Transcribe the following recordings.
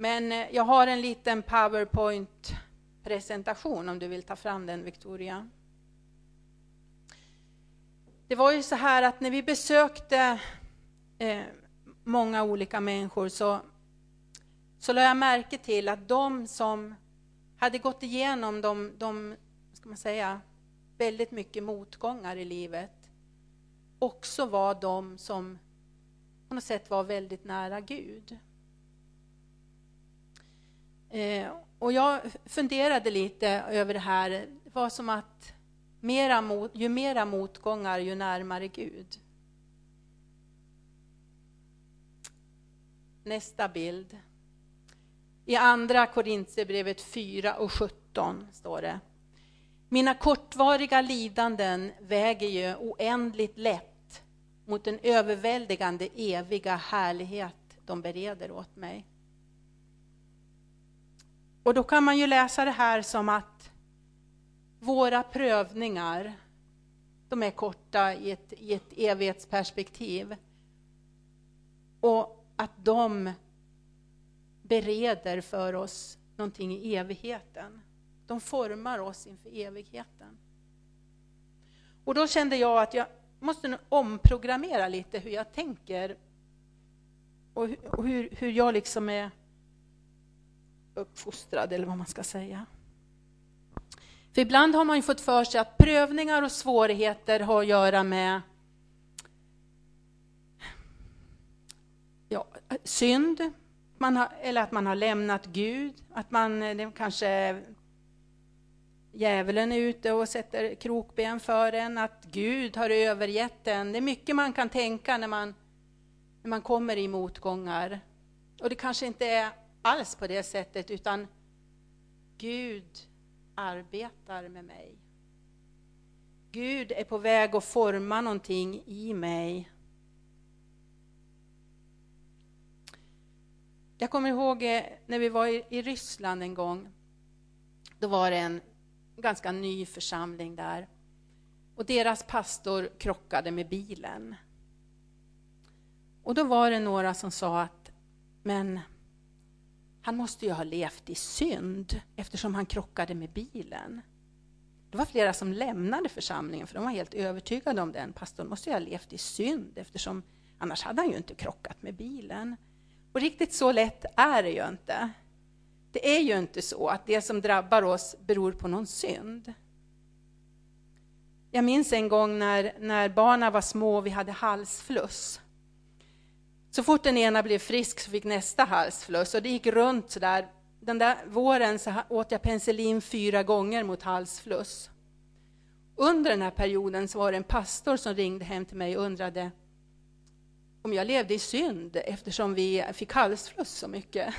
Men eh, jag har en liten powerpoint-presentation om du vill ta fram den, Victoria. Det var ju så här att när vi besökte eh, många olika människor så, så lade jag märke till att de som hade gått igenom de, de ska man säga, väldigt mycket motgångar i livet också var de som på något sätt var väldigt nära Gud. Eh, och jag funderade lite över det här. Det var som att mera mot, ju mera motgångar, ju närmare Gud. Nästa bild. I andra Korintierbrevet 4 och 17 står det. Mina kortvariga lidanden väger ju oändligt lätt mot den överväldigande eviga härlighet de bereder åt mig. Och då kan man ju läsa det här som att våra prövningar, de är korta i ett, i ett evighetsperspektiv. Och att de bereder för oss någonting i evigheten. De formar oss inför evigheten. Och då kände jag att jag måste omprogrammera lite hur jag tänker och hur, hur jag liksom är uppfostrad, eller vad man ska säga. För ibland har man ju fått för sig att prövningar och svårigheter har att göra med ja, synd, man har, eller att man har lämnat Gud, att man eh, det kanske djävulen är ute och sätter krokben för en, att Gud har övergett en. Det är mycket man kan tänka när man, när man kommer i motgångar. Och det kanske inte är alls på det sättet, utan Gud arbetar med mig. Gud är på väg att forma någonting i mig. Jag kommer ihåg eh, när vi var i Ryssland en gång. Då var det en ganska ny församling där. Och deras pastor krockade med bilen. Och då var det några som sa att, men han måste ju ha levt i synd eftersom han krockade med bilen. Det var flera som lämnade församlingen för de var helt övertygade om den pastorn måste ju ha levt i synd eftersom annars hade han ju inte krockat med bilen. Och riktigt så lätt är det ju inte. Det är ju inte så att det som drabbar oss beror på någon synd. Jag minns en gång när, när barnen var små och vi hade halsfluss. Så fort den ena blev frisk så fick nästa halsfluss och det gick runt sådär. Den där våren så åt jag penicillin fyra gånger mot halsfluss. Under den här perioden så var det en pastor som ringde hem till mig och undrade om jag levde i synd eftersom vi fick halsfluss så mycket.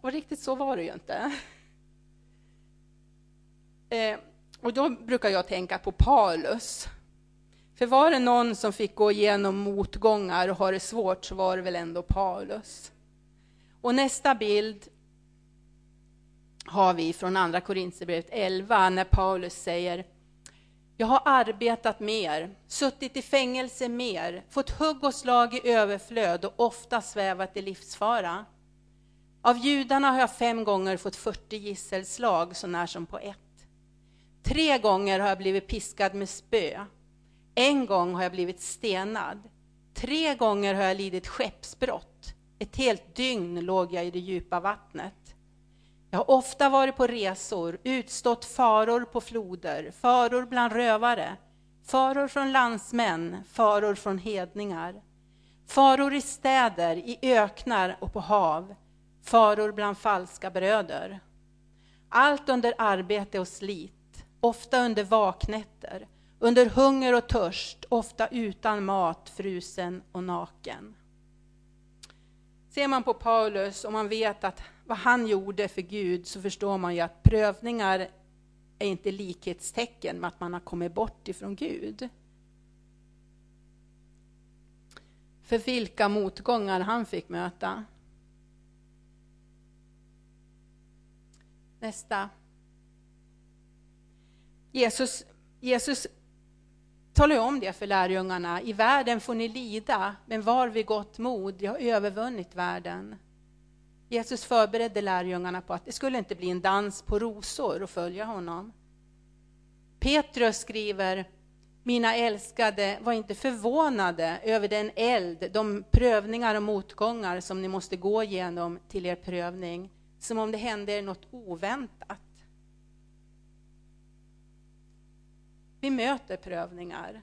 Och riktigt så var det ju inte. Eh, och då brukar jag tänka på Paulus. För var det någon som fick gå igenom motgångar och ha det svårt så var det väl ändå Paulus. Och nästa bild har vi från Andra Korinthierbrevet 11 när Paulus säger Jag har arbetat mer, suttit i fängelse mer, fått hugg och slag i överflöd och ofta svävat i livsfara. Av judarna har jag fem gånger fått 40 gisselslag så när som på ett. Tre gånger har jag blivit piskad med spö. En gång har jag blivit stenad. Tre gånger har jag lidit skeppsbrott. Ett helt dygn låg jag i det djupa vattnet. Jag har ofta varit på resor, utstått faror på floder, faror bland rövare, faror från landsmän, faror från hedningar, faror i städer, i öknar och på hav, faror bland falska bröder. Allt under arbete och slit, ofta under vaknätter, under hunger och törst, ofta utan mat, frusen och naken. Ser man på Paulus och man vet att vad han gjorde för Gud så förstår man ju att prövningar är inte likhetstecken med att man har kommit bort ifrån Gud. För vilka motgångar han fick möta. Nästa. Jesus, Jesus talar om det för lärjungarna. I världen får ni lida, men var vid gott mod. Jag har övervunnit världen. Jesus förberedde lärjungarna på att det skulle inte bli en dans på rosor att följa honom. Petrus skriver, mina älskade, var inte förvånade över den eld, de prövningar och motgångar som ni måste gå igenom till er prövning, som om det hände er något oväntat. Vi möter prövningar.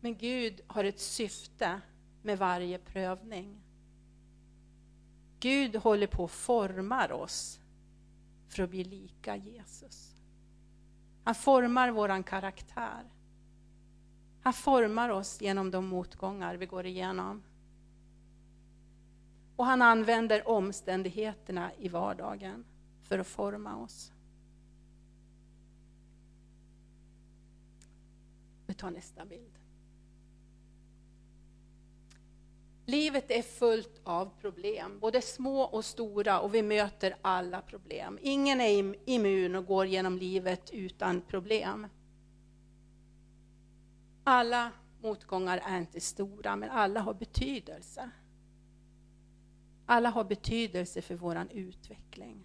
Men Gud har ett syfte med varje prövning. Gud håller på att formar oss för att bli lika Jesus. Han formar vår karaktär. Han formar oss genom de motgångar vi går igenom. Och han använder omständigheterna i vardagen för att forma oss. Vi tar nästa bild. Livet är fullt av problem, både små och stora, och vi möter alla problem. Ingen är immun och går genom livet utan problem. Alla motgångar är inte stora, men alla har betydelse. Alla har betydelse för vår utveckling.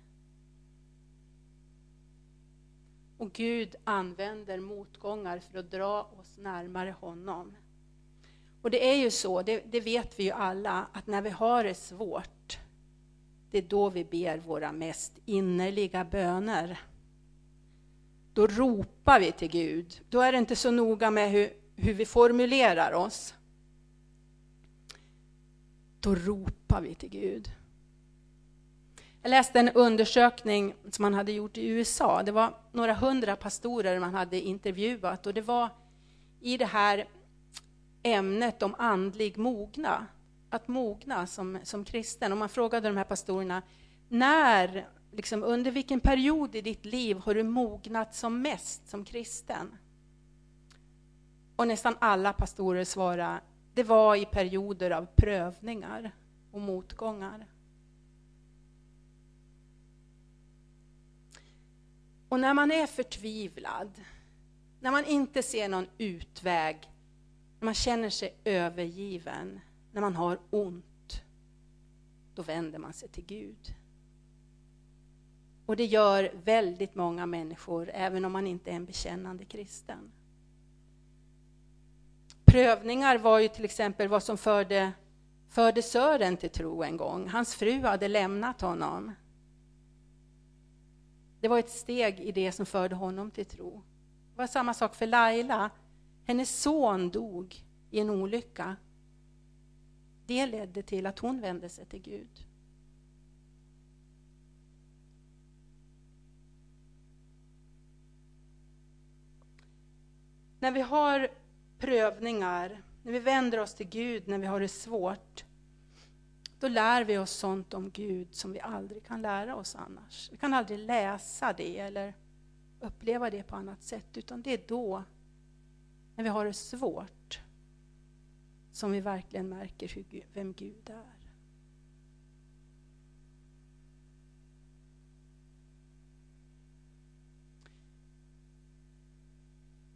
Och Gud använder motgångar för att dra oss närmare honom. Och det är ju så, det, det, vet vi ju alla, att när vi har det svårt, det är då vi ber våra mest innerliga böner. Då ropar vi till Gud. Då är det inte så noga med hur, hur vi formulerar oss. Då ropar vi till Gud. Jag läste en undersökning som man hade gjort i USA. Det var några hundra pastorer man hade intervjuat och det var i det här ämnet om andlig mogna, att mogna som, som kristen. Och man frågade de här pastorerna, när, liksom, under vilken period i ditt liv har du mognat som mest som kristen? Och nästan alla pastorer svarade, det var i perioder av prövningar och motgångar. Och när man är förtvivlad, när man inte ser någon utväg när man känner sig övergiven, när man har ont, då vänder man sig till Gud. Och det gör väldigt många människor, även om man inte är en bekännande kristen. Prövningar var ju till exempel vad som förde, förde Sören till tro en gång. Hans fru hade lämnat honom. Det var ett steg i det som förde honom till tro. Det var samma sak för Laila. Hennes son dog i en olycka. Det ledde till att hon vände sig till Gud. När vi har prövningar, när vi vänder oss till Gud när vi har det svårt, då lär vi oss sånt om Gud som vi aldrig kan lära oss annars. Vi kan aldrig läsa det eller uppleva det på annat sätt, utan det är då när vi har det svårt, som vi verkligen märker hur, vem Gud är.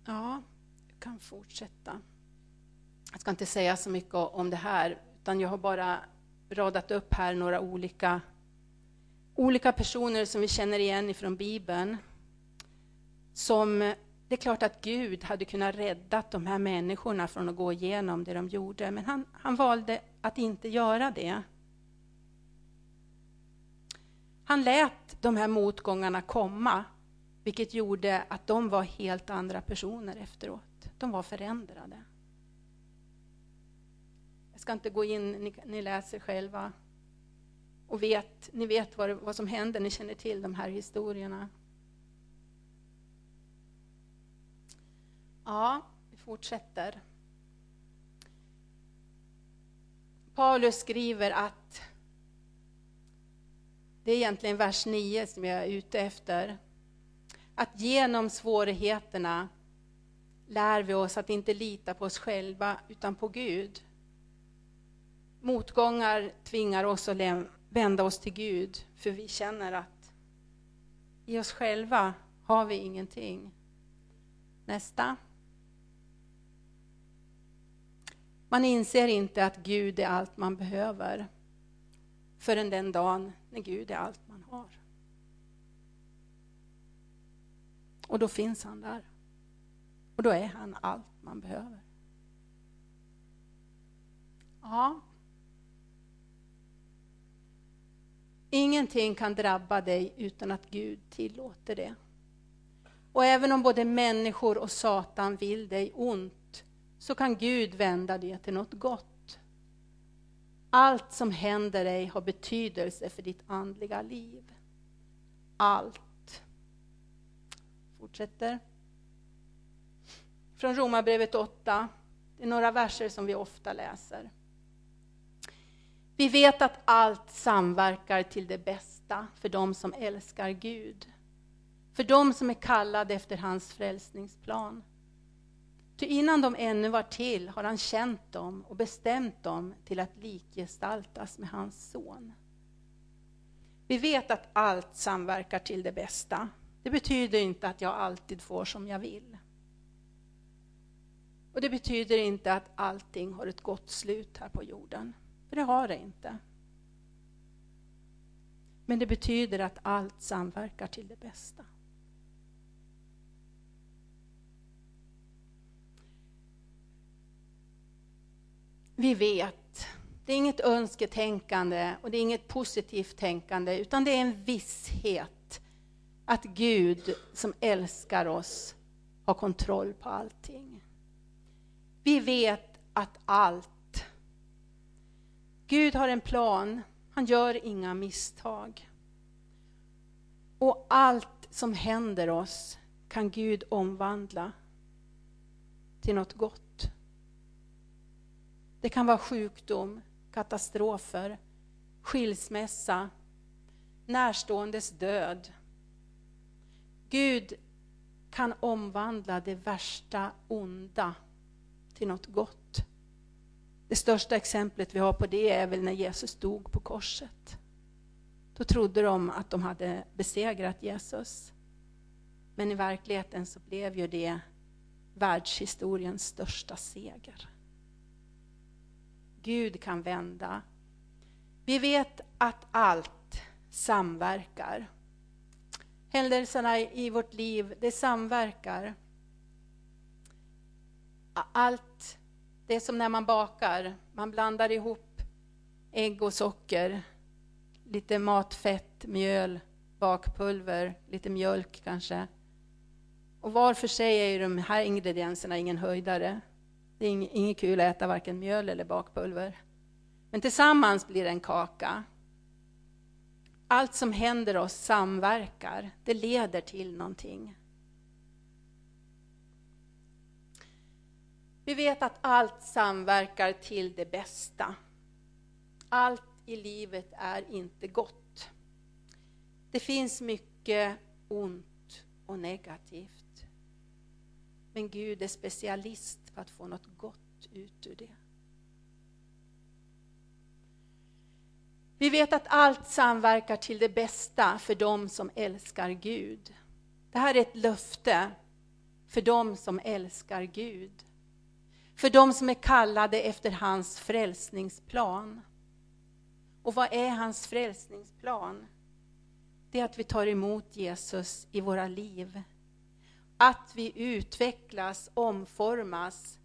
Ja, jag kan fortsätta. Jag ska inte säga så mycket om det här, utan jag har bara radat upp här några olika, olika personer som vi känner igen ifrån Bibeln, som det är klart att Gud hade kunnat rädda de här människorna från att gå igenom det de gjorde, men han, han valde att inte göra det. Han lät de här motgångarna komma, vilket gjorde att de var helt andra personer efteråt. De var förändrade. Jag ska inte gå in, ni, ni läser själva. Och vet, ni vet vad, vad som händer, ni känner till de här historierna. Ja, vi fortsätter. Paulus skriver att det är egentligen vers 9 som jag är ute efter. Att genom svårigheterna lär vi oss att inte lita på oss själva utan på Gud. Motgångar tvingar oss att vända oss till Gud, för vi känner att i oss själva har vi ingenting. Nästa. Man inser inte att Gud är allt man behöver förrän den dagen när Gud är allt man har. Och då finns han där. Och då är han allt man behöver. Ja. Ingenting kan drabba dig utan att Gud tillåter det. Och även om både människor och Satan vill dig ont, så kan Gud vända det till något gott. Allt som händer dig har betydelse för ditt andliga liv. Allt. Fortsätter. Från Romarbrevet 8. Det är några verser som vi ofta läser. Vi vet att allt samverkar till det bästa för dem som älskar Gud. För dem som är kallade efter hans frälsningsplan. Ty innan de ännu var till har han känt dem och bestämt dem till att likgestaltas med hans son. Vi vet att allt samverkar till det bästa. Det betyder inte att jag alltid får som jag vill. Och det betyder inte att allting har ett gott slut här på jorden. För det har det inte. Men det betyder att allt samverkar till det bästa. Vi vet, det är inget önsketänkande och det är inget positivt tänkande, utan det är en visshet att Gud som älskar oss har kontroll på allting. Vi vet att allt Gud har en plan, han gör inga misstag. Och allt som händer oss kan Gud omvandla till något gott. Det kan vara sjukdom, katastrofer, skilsmässa, närståendes död. Gud kan omvandla det värsta onda till något gott. Det största exemplet vi har på det är väl när Jesus dog på korset. Då trodde de att de hade besegrat Jesus. Men i verkligheten så blev ju det världshistoriens största seger. Gud kan vända. Vi vet att allt samverkar. Händelserna i vårt liv, det samverkar. Allt det är som när man bakar. Man blandar ihop ägg och socker, lite matfett, mjöl, bakpulver, lite mjölk kanske. Och var för sig är de här ingredienserna ingen höjdare. Det är inget kul att äta varken mjöl eller bakpulver. Men tillsammans blir det en kaka. Allt som händer oss samverkar. Det leder till någonting. Vi vet att allt samverkar till det bästa. Allt i livet är inte gott. Det finns mycket ont och negativt. Men Gud är specialist på att få något gott ut ur det. Vi vet att allt samverkar till det bästa för dem som älskar Gud. Det här är ett löfte för dem som älskar Gud. För de som är kallade efter hans frälsningsplan. Och vad är hans frälsningsplan? Det är att vi tar emot Jesus i våra liv. Att vi utvecklas, omformas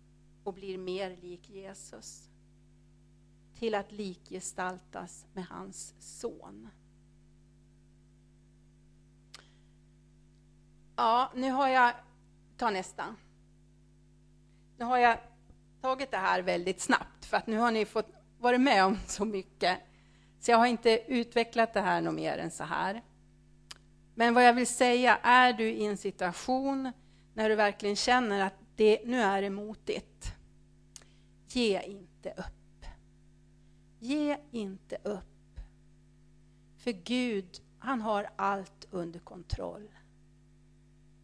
och blir mer lik Jesus. Till att likgestaltas med hans son. Ja, nu har jag, ta nästa. Nu har jag tagit det här väldigt snabbt, för att nu har ni fått vara med om så mycket. Så jag har inte utvecklat det här något mer än så här. Men vad jag vill säga, är du i en situation när du verkligen känner att det, nu är det motigt. Ge inte upp. Ge inte upp. För Gud, han har allt under kontroll.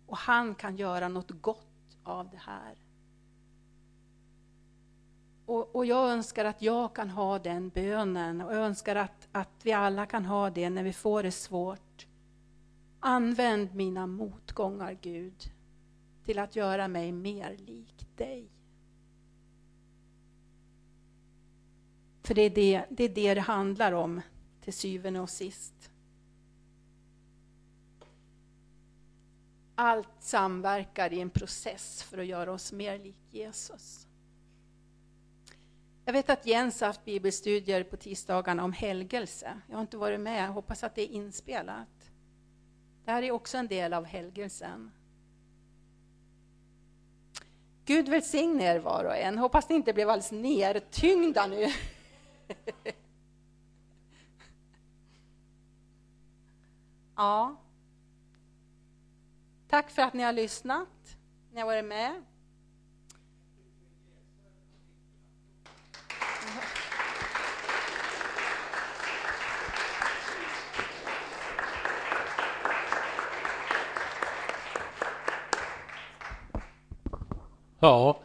Och han kan göra något gott av det här. Och, och, jag önskar att jag kan ha den bönen och jag önskar att, att vi alla kan ha det när vi får det svårt. Använd mina motgångar, Gud, till att göra mig mer lik dig. För det är det det, är det, det handlar om till syvende och sist. Allt samverkar i en process för att göra oss mer lik Jesus. Jag vet att Jens har haft bibelstudier på tisdagarna om helgelse. Jag har inte varit med, jag hoppas att det är inspelat. Det här är också en del av helgelsen. Gud välsigne er var och en. Hoppas ni inte blev alldeles nertyngda nu. ja. Tack för att ni har lyssnat, ni har varit med. Ja,